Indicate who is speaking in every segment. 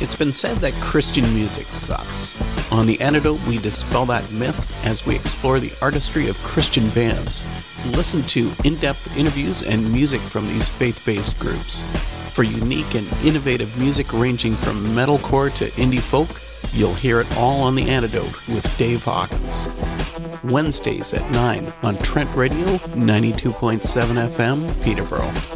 Speaker 1: It's been said that Christian music sucks. On The Antidote, we dispel that myth as we explore the artistry of Christian bands. Listen to in depth interviews and music from these faith based groups. For unique and innovative music ranging from metalcore to indie folk, you'll hear it all on The Antidote with Dave Hawkins. Wednesdays at 9 on Trent Radio 92.7 FM, Peterborough.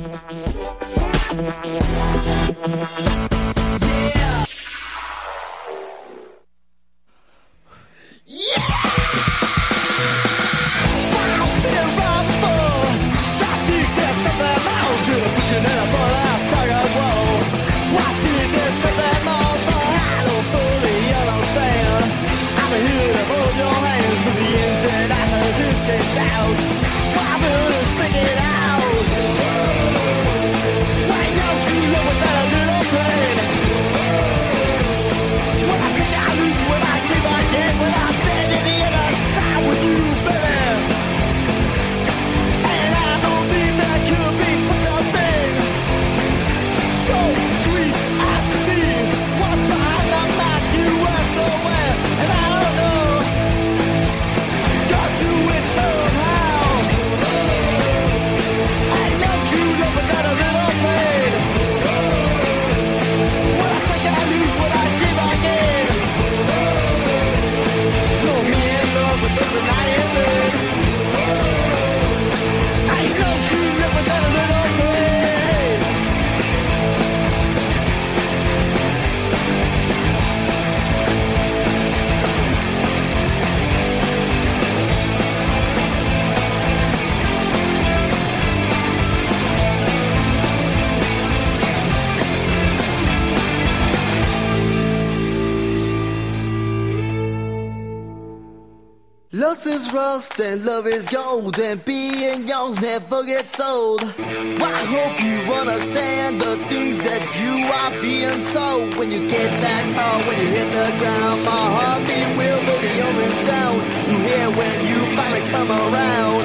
Speaker 2: Is rust and love is gold, and being young's never gets old. I hope you understand the things that you are being told. When you get that call, when you hit the ground, my heartbeat will be the only sound you hear when you finally come around.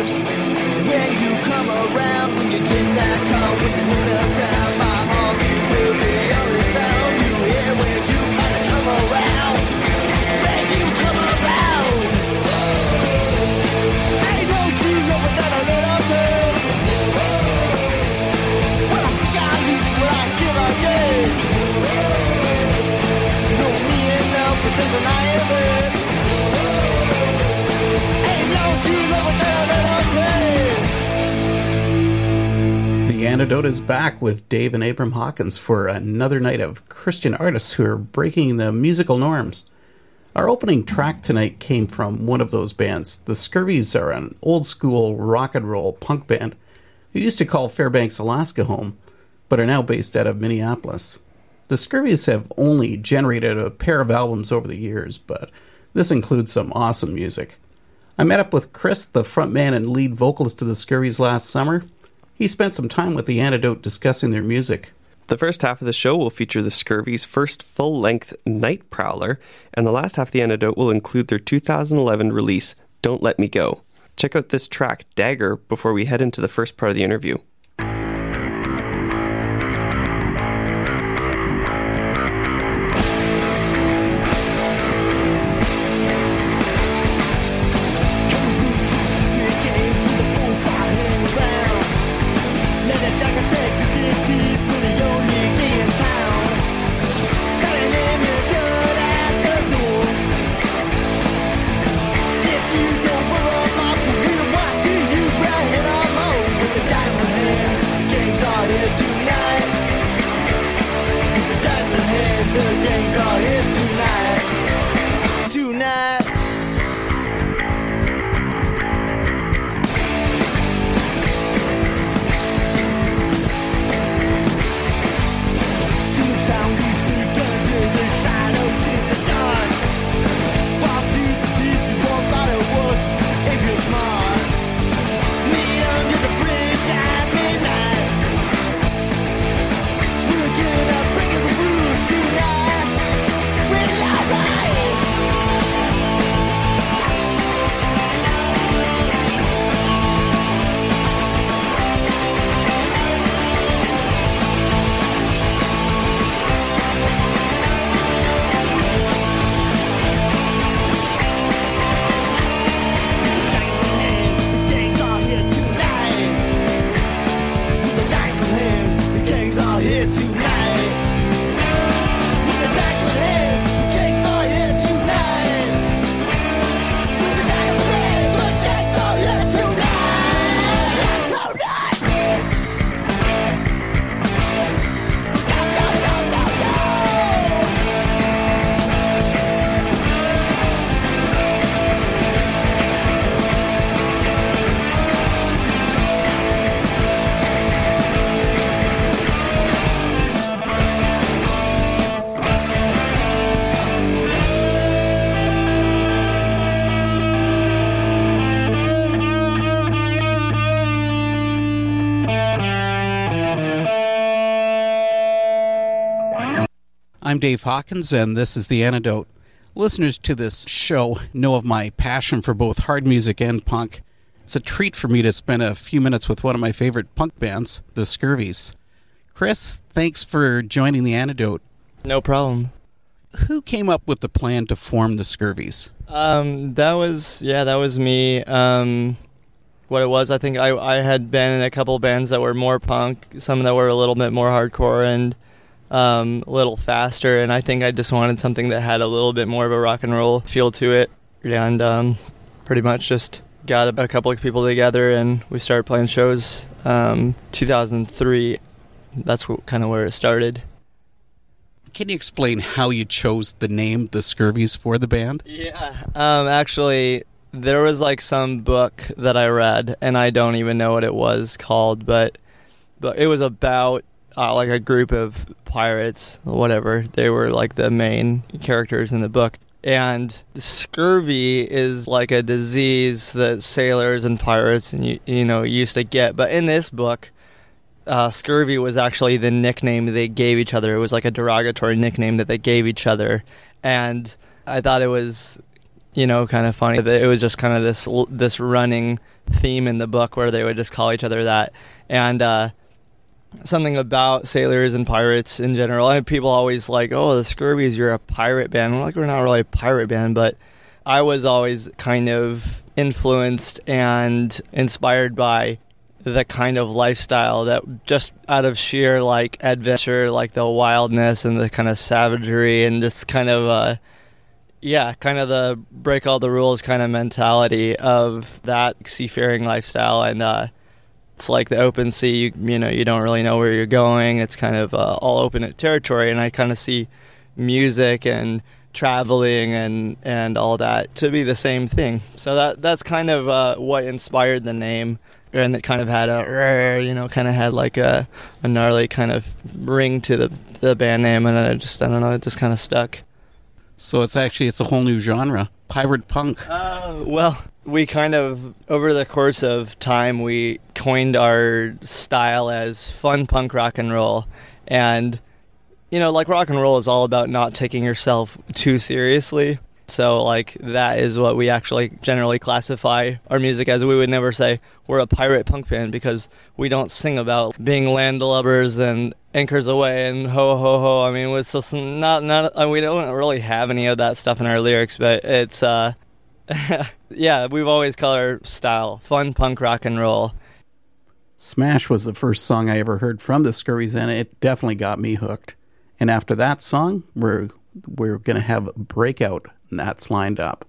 Speaker 2: When you come around, when you get that call, when you hit the ground, The
Speaker 1: antidote is back with Dave and Abram Hawkins for another night of Christian artists who are breaking the musical norms. Our opening track tonight came from one of those bands. The Scurvies are an old school rock and roll punk band who used to call Fairbanks, Alaska home, but are now based out of Minneapolis. The Scurvies have only generated a pair of albums over the years, but this includes some awesome music. I met up with Chris, the frontman and lead vocalist of the Scurvies, last summer. He spent some time with the Antidote discussing their music.
Speaker 3: The first half of the show will feature the Scurvy's first full length Night Prowler, and the last half of the antidote will include their 2011 release, Don't Let Me Go. Check out this track, Dagger, before we head into the first part of the interview.
Speaker 1: I'm Dave Hawkins, and this is The Antidote. Listeners to this show know of my passion for both hard music and punk. It's a treat for me to spend a few minutes with one of my favorite punk bands, the Scurvies. Chris, thanks for joining The Antidote.
Speaker 4: No problem.
Speaker 1: Who came up with the plan to form the Scurvies?
Speaker 4: Um, that was yeah, that was me. Um, what it was, I think I I had been in a couple bands that were more punk, some that were a little bit more hardcore and um, a little faster, and I think I just wanted something that had a little bit more of a rock and roll feel to it, and um, pretty much just got a, a couple of people together and we started playing shows. Um, 2003, that's kind of where it started.
Speaker 1: Can you explain how you chose the name The Scurvies for the band?
Speaker 4: Yeah. Um, actually, there was like some book that I read, and I don't even know what it was called, but but it was about uh, like a group of pirates, whatever. They were like the main characters in the book. And scurvy is like a disease that sailors and pirates and you, you know used to get. But in this book, uh, scurvy was actually the nickname they gave each other. It was like a derogatory nickname that they gave each other, and I thought it was, you know, kind of funny that it was just kind of this this running theme in the book where they would just call each other that, and uh, something about sailors and pirates in general. I people always like, oh, the Scurvies, you're a pirate band. Like, we're not really a pirate band, but I was always kind of influenced and inspired by the kind of lifestyle that just out of sheer like adventure, like the wildness and the kind of savagery and just kind of uh yeah, kind of the break all the rules kind of mentality of that seafaring lifestyle and uh it's like the open sea you, you know you don't really know where you're going it's kind of uh, all open territory and i kind of see music and traveling and and all that to be the same thing so that that's kind of uh, what inspired the name and it kind of had a you know kind of had like a, a gnarly kind of ring to the the band name and I just I don't know it just kind of stuck.
Speaker 1: So it's actually it's a whole new genre, pirate punk.
Speaker 4: Uh, well, we kind of over the course of time we coined our style as fun punk rock and roll and you know like rock and roll is all about not taking yourself too seriously so, like, that is what we actually generally classify our music as. We would never say we're a pirate punk band because we don't sing about being landlubbers and anchors away and ho ho ho. I mean, it's just not, not, we don't really have any of that stuff in our lyrics, but it's, uh, yeah, we've always called our style fun punk rock and roll.
Speaker 1: Smash was the first song I ever heard from the Scurvies, and it definitely got me hooked. And after that song, we're we're to have Breakout and that's lined up.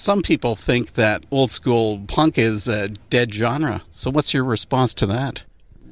Speaker 1: Some people think that old school punk is a dead genre. So, what's your response to that?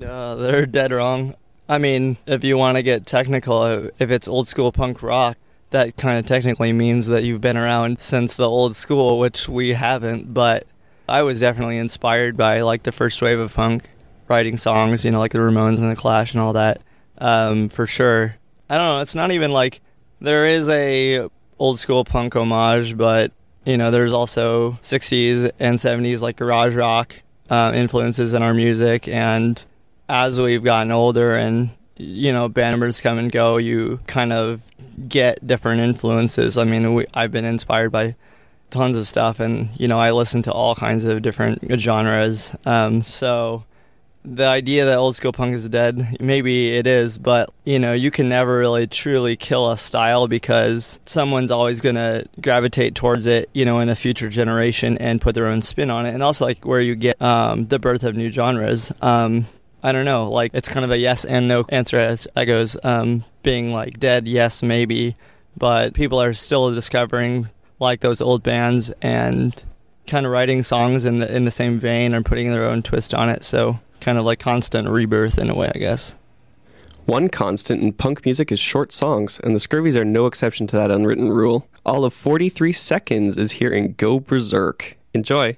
Speaker 4: Uh, they're dead wrong. I mean, if you want to get technical, if it's old school punk rock, that kind of technically means that you've been around since the old school, which we haven't. But I was definitely inspired by like the first wave of punk, writing songs, you know, like the Ramones and the Clash and all that, um, for sure. I don't know. It's not even like there is a old school punk homage, but you know, there's also 60s and 70s like garage rock uh, influences in our music, and as we've gotten older and you know band members come and go, you kind of get different influences. I mean, we, I've been inspired by tons of stuff, and you know, I listen to all kinds of different genres. Um, so the idea that old school punk is dead, maybe it is, but you know, you can never really truly kill a style because someone's always going to gravitate towards it, you know, in a future generation and put their own spin on it. And also, like, where you get um, the birth of new genres. Um, I don't know, like, it's kind of a yes and no answer as I goes, um, being like dead, yes, maybe, but people are still discovering like those old bands and kind of writing songs in the in the same vein or putting their own twist on it. So kind of like constant rebirth in a way, I guess.
Speaker 2: One constant in punk music is short songs, and the Scurvies are no exception to that unwritten rule. All of 43 seconds is here in Go Berserk. Enjoy.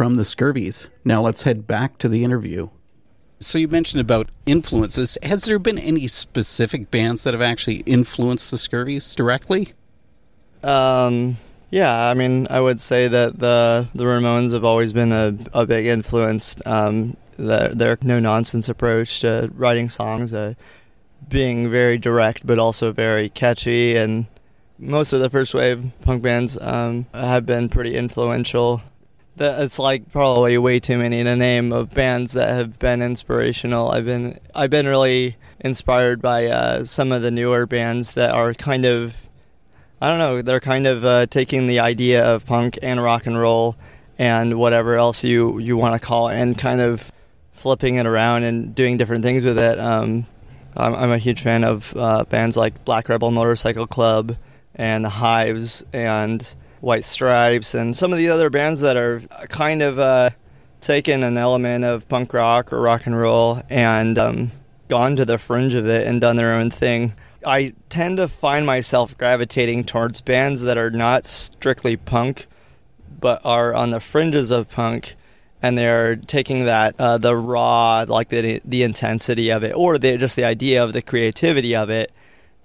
Speaker 1: From the Scurvies. Now let's head back to the interview. So you mentioned about influences. Has there been any specific bands that have actually influenced the Scurvies directly?
Speaker 4: Um, yeah, I mean, I would say that the the Ramones have always been a, a big influence. Um, their, their no nonsense approach to writing songs, uh, being very direct but also very catchy. And most of the first wave punk bands um, have been pretty influential. It's like probably way too many to name of bands that have been inspirational. I've been I've been really inspired by uh, some of the newer bands that are kind of I don't know. They're kind of uh, taking the idea of punk and rock and roll and whatever else you you want to call it, and kind of flipping it around and doing different things with it. Um, I'm, I'm a huge fan of uh, bands like Black Rebel Motorcycle Club and the Hives and White Stripes and some of the other bands that are kind of uh, taken an element of punk rock or rock and roll and um, gone to the fringe of it and done their own thing. I tend to find myself gravitating towards bands that are not strictly punk, but are on the fringes of punk, and they're taking that uh, the raw, like the the intensity of it, or the, just the idea of the creativity of it,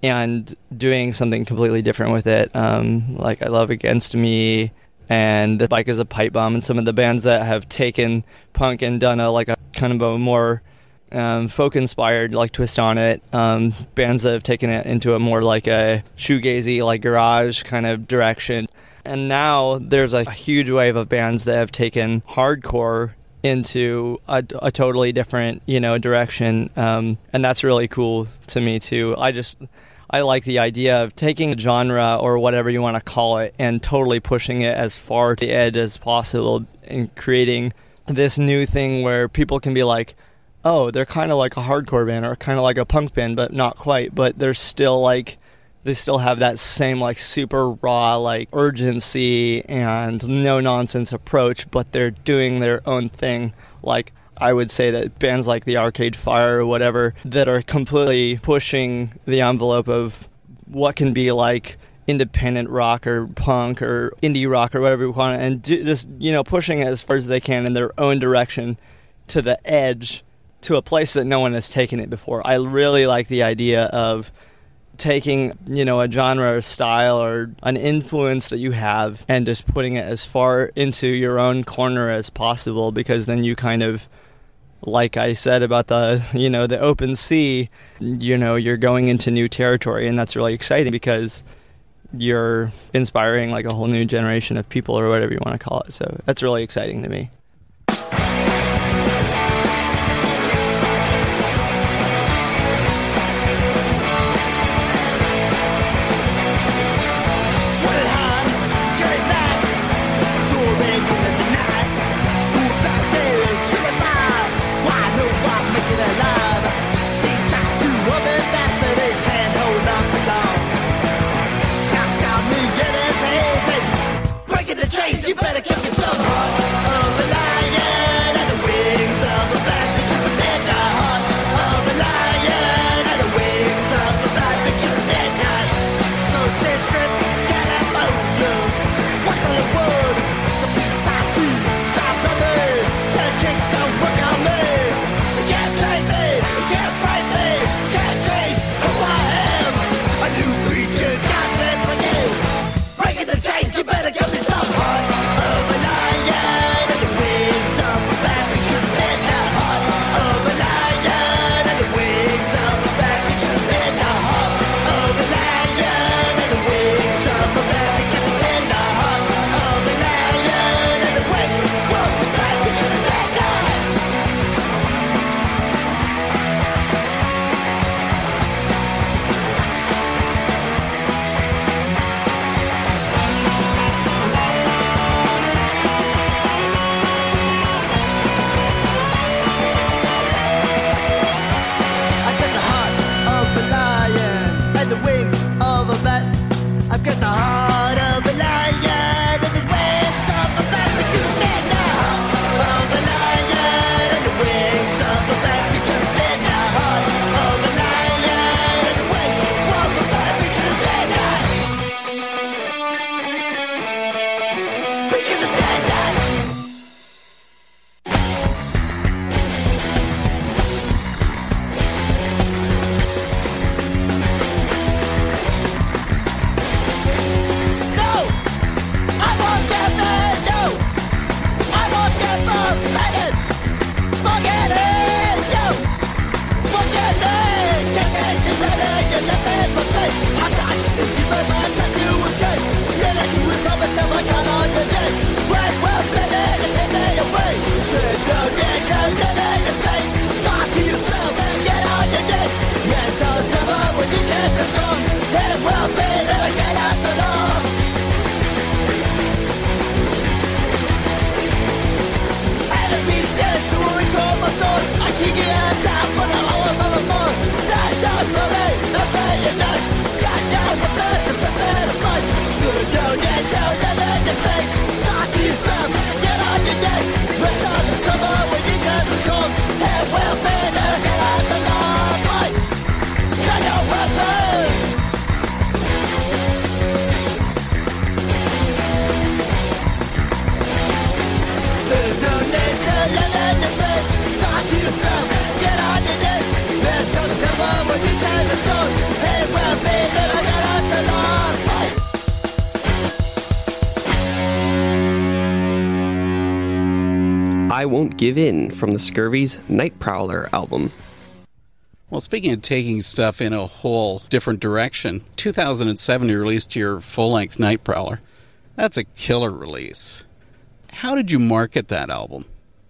Speaker 4: and doing something completely different with it. Um, like I love Against Me and the Bike is a Pipe Bomb, and some of the bands that have taken punk and done a like a kind of a more um, folk inspired like twist on it. Um, bands that have taken it into a more like a shoegazy, like garage kind of direction. And now there's a huge wave of bands that have taken hardcore into a, a totally different, you know, direction. Um, and that's really cool to me too. I just I like the idea of taking a genre or whatever you want to call it and totally pushing it as far to the edge as possible and creating this new thing where people can be like, oh, they're kind of like a hardcore band or kind of like a punk band, but not quite. But they're still like, they still have that same like super raw like urgency and no nonsense approach, but they're doing their own thing. Like I would say that bands like the Arcade Fire or whatever that are completely pushing the envelope of what can be like independent rock or punk or indie rock or whatever you want, and do, just you know pushing it as far as they can in their own direction to the edge to a place that no one has taken it before. I really like the idea of taking you know a genre or style or an influence that you have and just putting it as far into your own corner as possible because then you kind of like I said about the you know the open sea you know you're going into new territory and that's really exciting because you're inspiring like a whole new generation of people or whatever you want to call it. So that's really exciting to me
Speaker 3: Won't Give In from the Scurvy's Night Prowler album.
Speaker 1: Well, speaking of taking stuff in a whole different direction, 2007 you released your full length Night Prowler. That's a killer release. How did you market that album?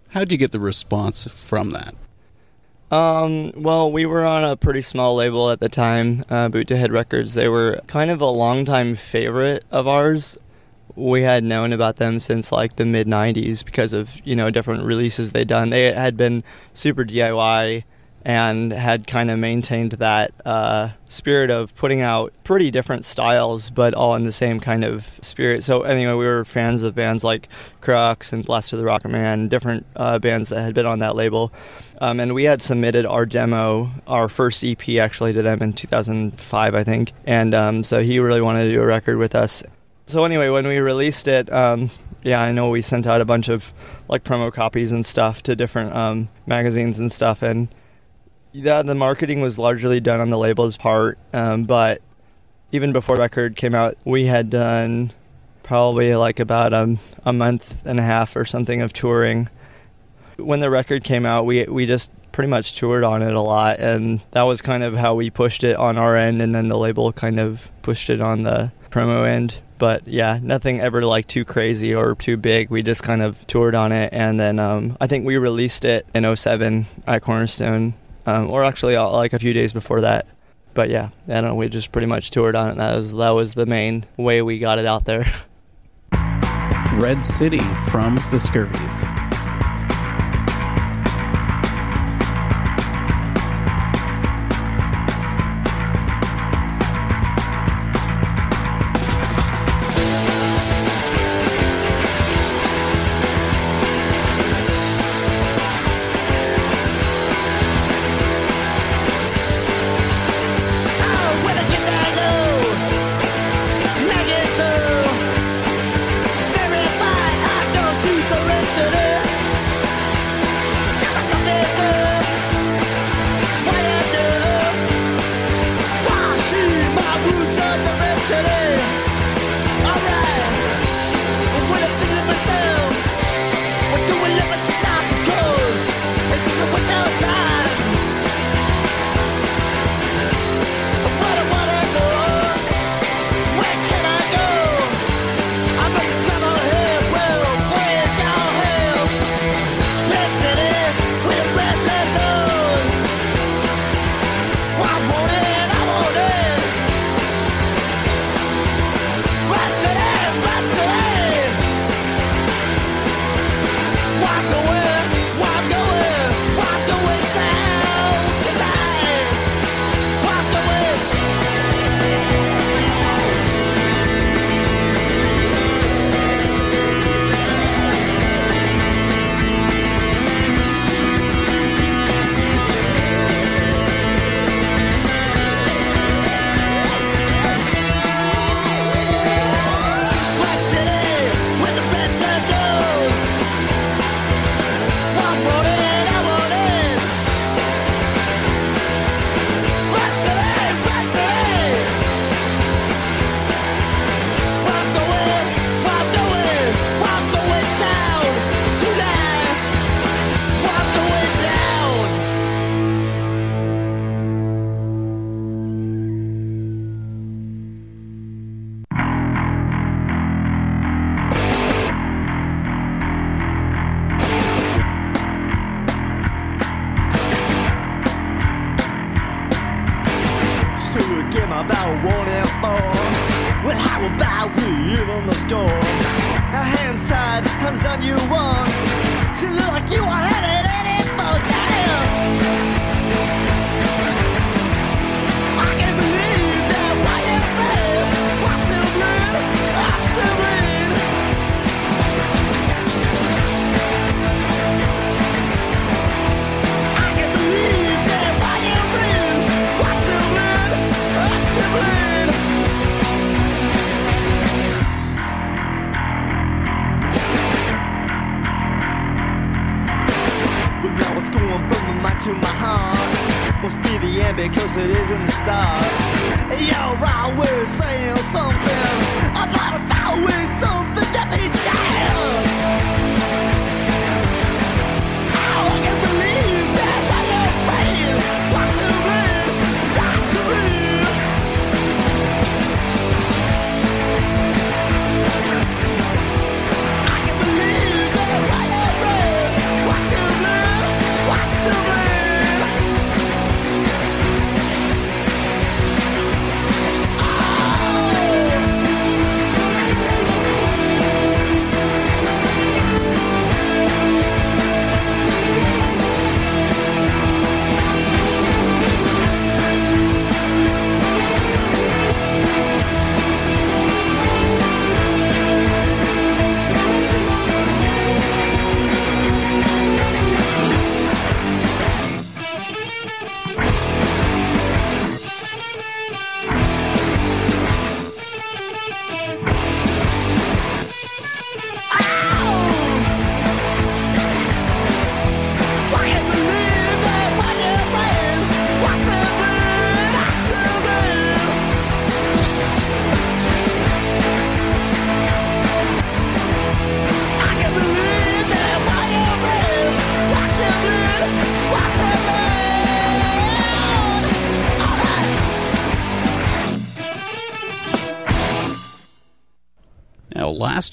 Speaker 1: How did you get the response from that?
Speaker 4: Um, well, we were on a pretty small label at the time, uh, Boot to Head Records. They were kind of a longtime favorite of ours. We had known about them since like the mid 90s because of, you know, different releases they'd done. They had been super DIY and had kind of maintained that uh, spirit of putting out pretty different styles, but all in the same kind of spirit. So anyway, we were fans of bands like Crux and Blaster the Rocket Man, different uh, bands that had been on that label. Um, and we had submitted our demo, our first EP actually, to them in 2005, I think. And um, so he really wanted to do a record with us. So anyway, when we released it, um, yeah, I know we sent out a bunch of like promo copies and stuff to different um, magazines and stuff, and yeah, the marketing was largely done on the label's part. Um, but even before the record came out, we had done probably like about a, a month and a half or something of touring. When the record came out, we we just pretty much toured on it a lot, and that was kind of how we pushed it on our end, and then the label kind of pushed it on the promo end. But yeah, nothing ever like too crazy or too big. We just kind of toured on it, and then um, I think we released it in 07 at Cornerstone, um, or actually uh, like a few days before that. But yeah, I don't know. We just pretty much toured on it. That was that was the main way we got it out there.
Speaker 1: Red City from the Scurvies.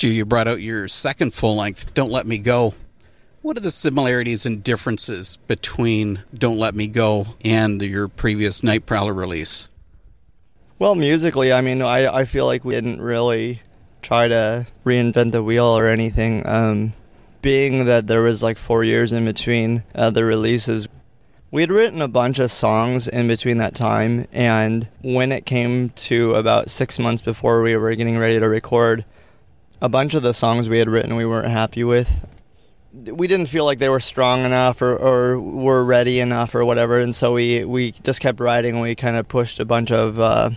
Speaker 1: Year you brought out your second full length, Don't Let Me Go. What are the similarities and differences between Don't Let Me Go and your previous Night Prowler release?
Speaker 4: Well, musically, I mean, I, I feel like we didn't really try to reinvent the wheel or anything. Um, being that there was like four years in between uh, the releases, we had written a bunch of songs in between that time. And when it came to about six months before we were getting ready to record, a bunch of the songs we had written we weren't happy with. We didn't feel like they were strong enough or, or were ready enough or whatever, and so we, we just kept writing. And we kind of pushed a bunch of uh,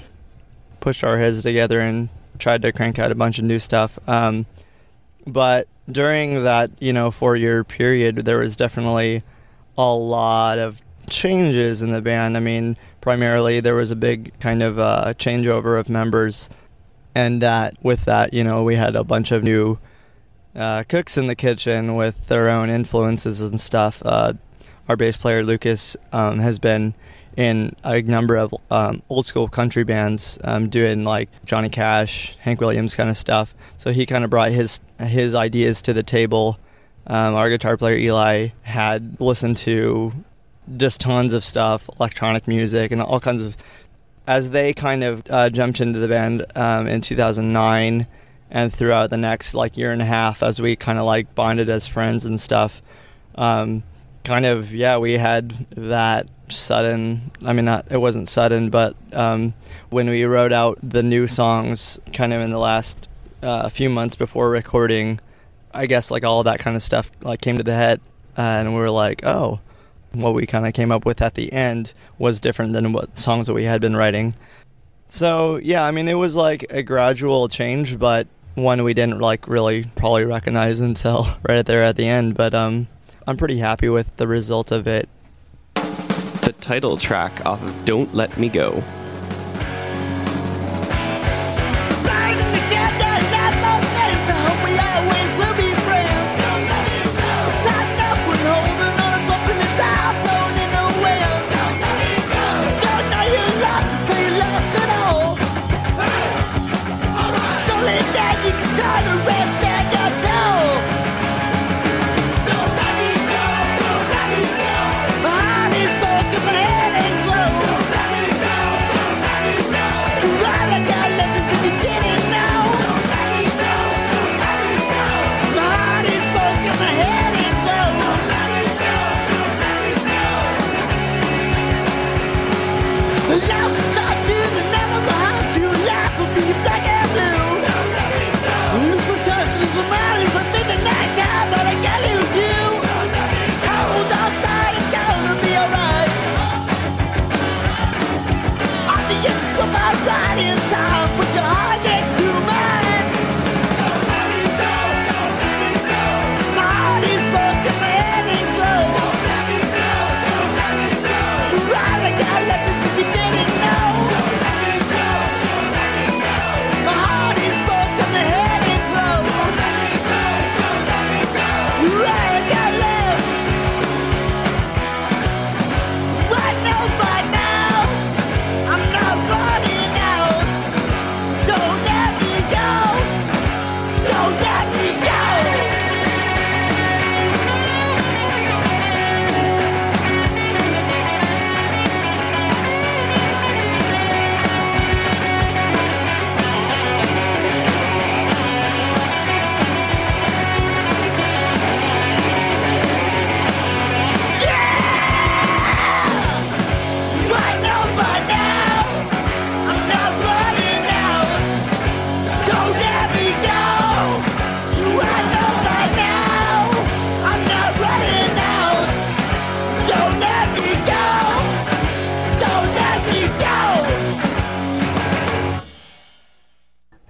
Speaker 4: pushed our heads together and tried to crank out a bunch of new stuff. Um, but during that you know four year period, there was definitely a lot of changes in the band. I mean, primarily there was a big kind of uh, changeover of members, and that with that, you know, we had a bunch of new uh, cooks in the kitchen with their own influences and stuff. Uh, our bass player Lucas um, has been in a number of um, old school country bands, um, doing like Johnny Cash, Hank Williams kind of stuff. So he kind of brought his his ideas to the table. Um, our guitar player Eli had listened to just tons of stuff, electronic music, and all kinds of. As they kind of uh, jumped into the band um, in 2009, and throughout the next like year and a half, as we kind of like bonded as friends and stuff, um, kind of yeah, we had that sudden. I mean, not it wasn't sudden, but um, when we wrote out the new songs, kind of in the last uh, few months before recording, I guess like all that kind of stuff like came to the head, uh, and we were like, oh, what we kind of came up with at the end was different than what songs that we had been writing. So yeah, I mean, it was like a gradual change, but one we didn't like really probably recognize until right there at the end. But um, I'm pretty happy with the result of it.
Speaker 3: The title track off of Don't Let Me Go.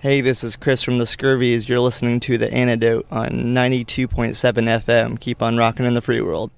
Speaker 2: Hey, this is Chris from the Scurvies. You're listening to The Antidote on 92.7 FM. Keep on rocking in the free world.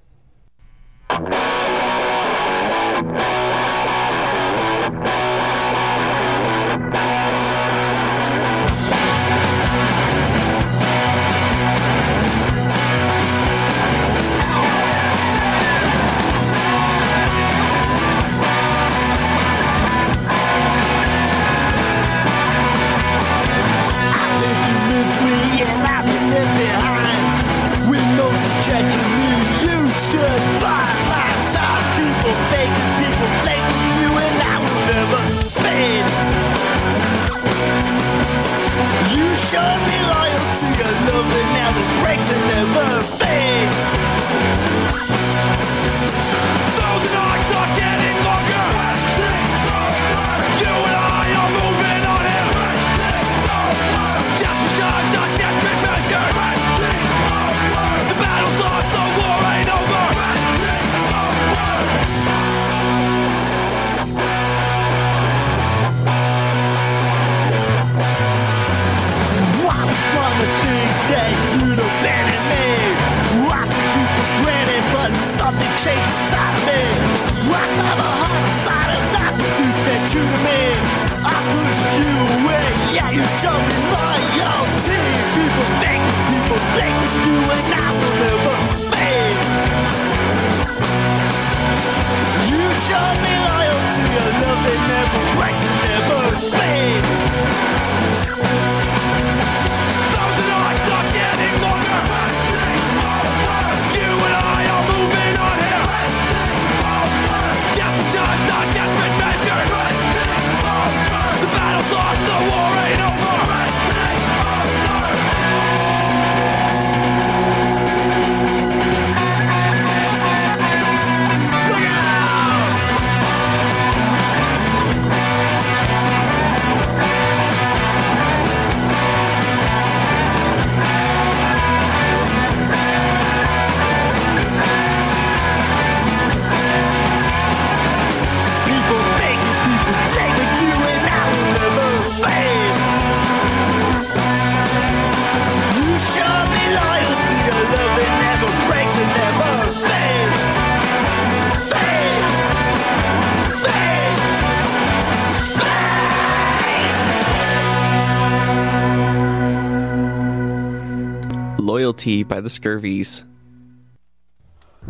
Speaker 5: Loyalty
Speaker 3: by the Scurvies.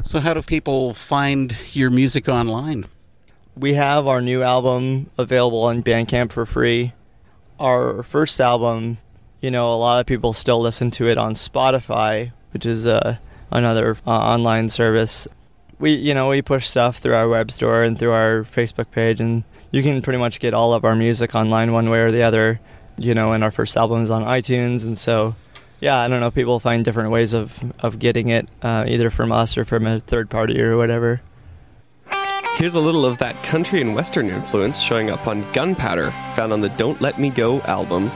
Speaker 1: So, how do people find your music online?
Speaker 2: We have our new album available on Bandcamp for free. Our first album, you know, a lot of people still listen to it on Spotify, which is uh, another uh, online service. We, you know, we push stuff through our web store and through our Facebook page, and you can pretty much get all of our music online one way or the other. You know, and our first album is on iTunes, and so yeah, I don't know. People find different ways of of getting it, uh, either from us or from a third party or whatever.
Speaker 3: Here's a little of that country and western influence showing up on Gunpowder, found on the Don't Let Me Go album.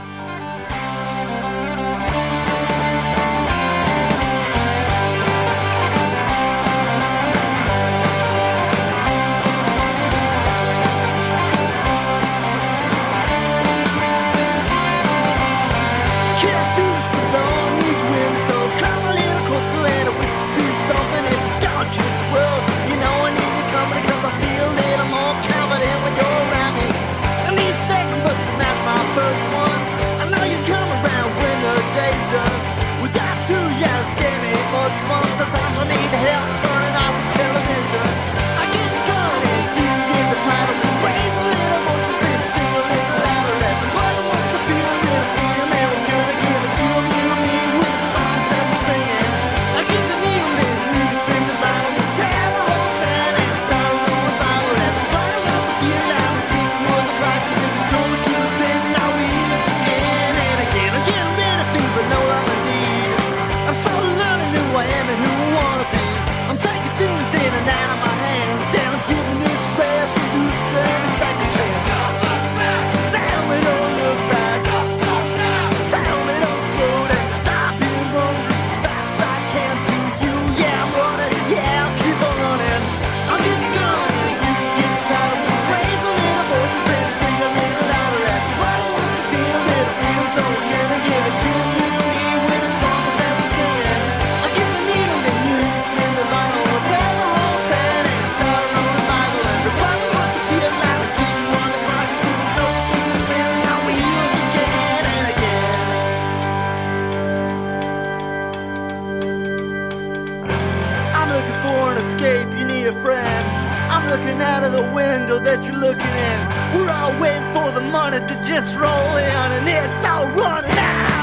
Speaker 2: Window that you're looking in. We're all waiting for the money to just roll in, and it's all running out.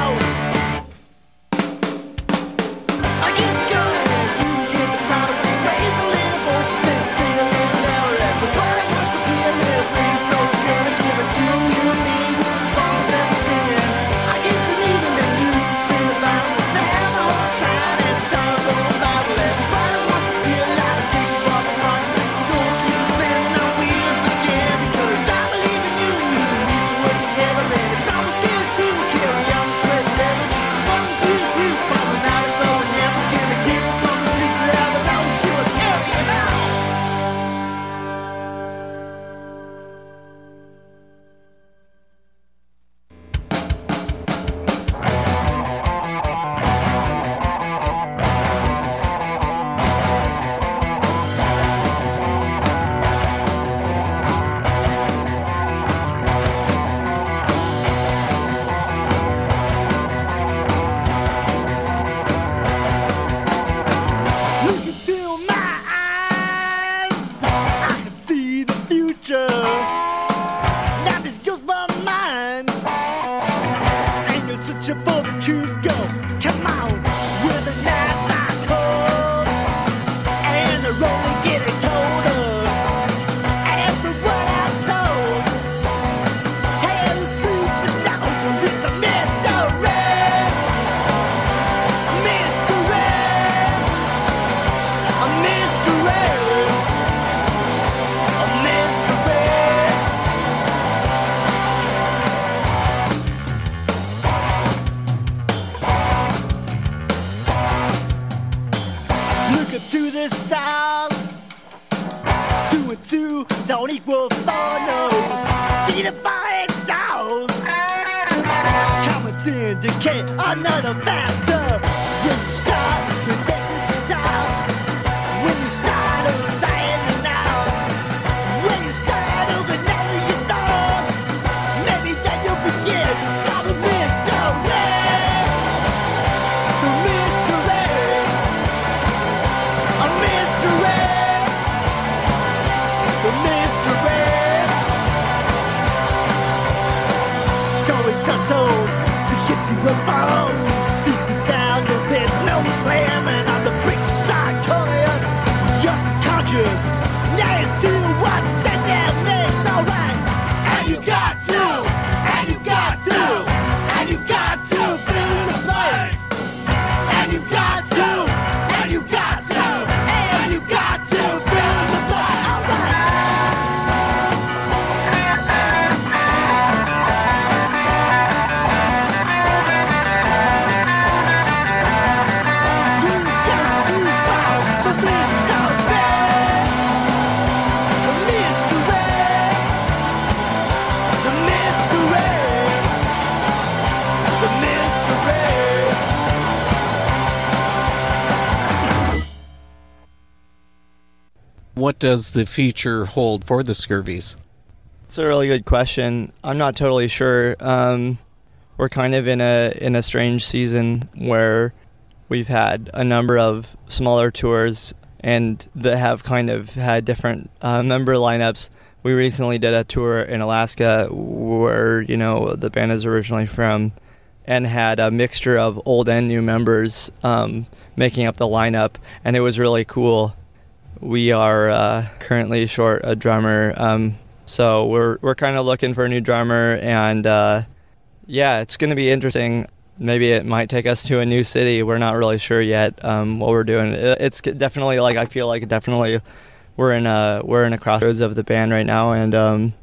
Speaker 1: Does the future hold for the Scurvies?
Speaker 4: It's a really good question. I'm not totally sure. Um, we're kind of in a in a strange season where we've had a number of smaller tours and that have kind of had different uh, member lineups. We recently did a tour in Alaska where you know the band is originally from, and had a mixture of old and new members um, making up the lineup, and it was really cool. We are uh, currently short a drummer, um, so we're we're kind of looking for a new drummer, and uh, yeah, it's going to be interesting. Maybe it might take us to a new city. We're not really sure yet um, what we're doing. It's definitely like I feel like definitely we're in a we're in a crossroads of the band right now, and um,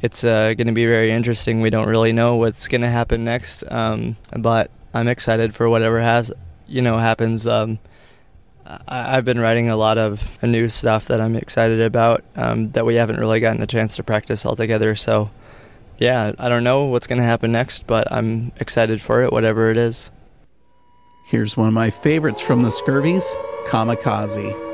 Speaker 4: it's uh, going to be very interesting. We don't really know what's going to happen next, um, but I'm excited for whatever has you know happens. I've been writing a lot of new stuff that I'm excited about um, that we haven't really gotten a chance to practice all together. So, yeah, I don't know what's going to happen next, but I'm excited for it, whatever it is.
Speaker 1: Here's one of my favorites from the Scurvies Kamikaze.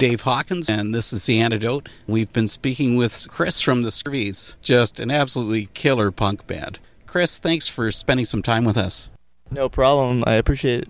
Speaker 1: Dave Hawkins, and this is The Antidote. We've been speaking with Chris from the Scurvies, just an absolutely killer punk band. Chris, thanks for spending some time with us.
Speaker 2: No problem. I appreciate it.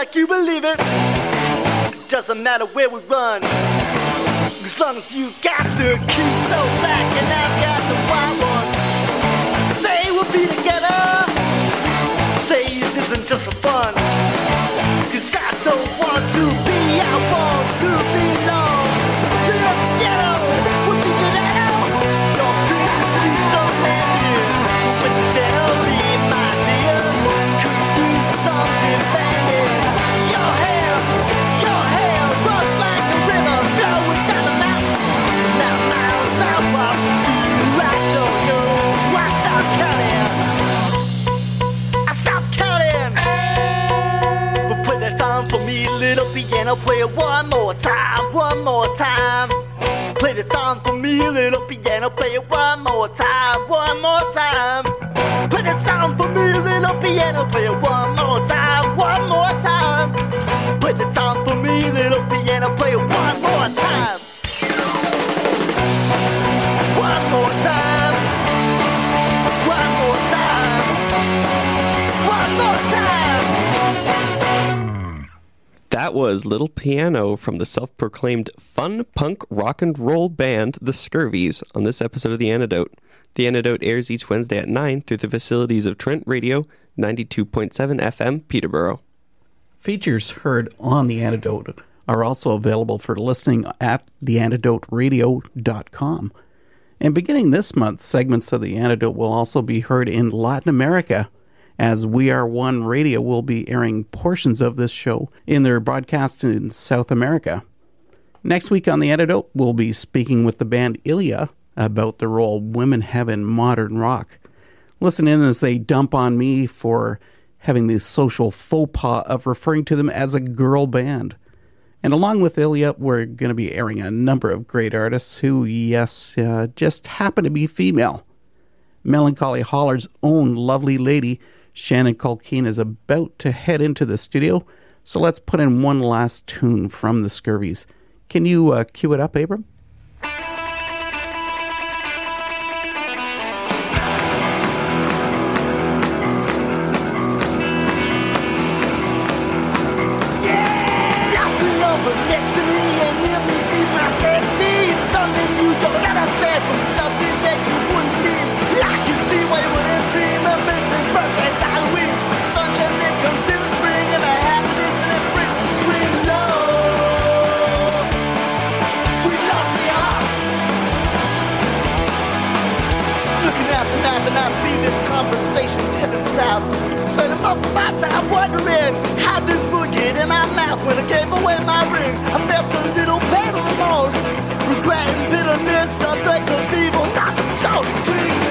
Speaker 6: like you believe it. Doesn't matter where we run, as long as you got the key. So black and I got the wild ones. Say we'll be together. Say it isn't just for fun. Cause I don't want to I'll play it one more time, one more time. Play the song for me, little piano. Play it one more time, one more time. Play the song for me, little piano. Play it one more time, one more time. Play the song for me, little piano. Play it one more time.
Speaker 3: That was Little Piano from the self proclaimed fun punk rock and roll band The Scurvies on this episode of The Antidote. The Antidote airs each Wednesday at 9 through the facilities of Trent Radio, 92.7 FM, Peterborough.
Speaker 1: Features heard on The Antidote are also available for listening at theantidoteradio.com. And beginning this month, segments of The Antidote will also be heard in Latin America, as We Are One Radio will be airing portions of this show in their broadcast in South America. Next week on The Antidote, we'll be speaking with the band Ilya about the role women have in modern rock. Listen in as they dump on me for having the social faux pas of referring to them as a girl band. And along with Ilya, we're going to be airing a number of great artists who, yes, uh, just happen to be female. Melancholy Holler's own lovely lady, Shannon Culkeen, is about to head into the studio, so let's put in one last tune from the Scurvies. Can you uh, cue it up, Abram?
Speaker 2: Wondering how this would get in my mouth when I gave away my ring. I felt a little pain remorse, regret and bitterness, the threats of evil, not soul. Sweet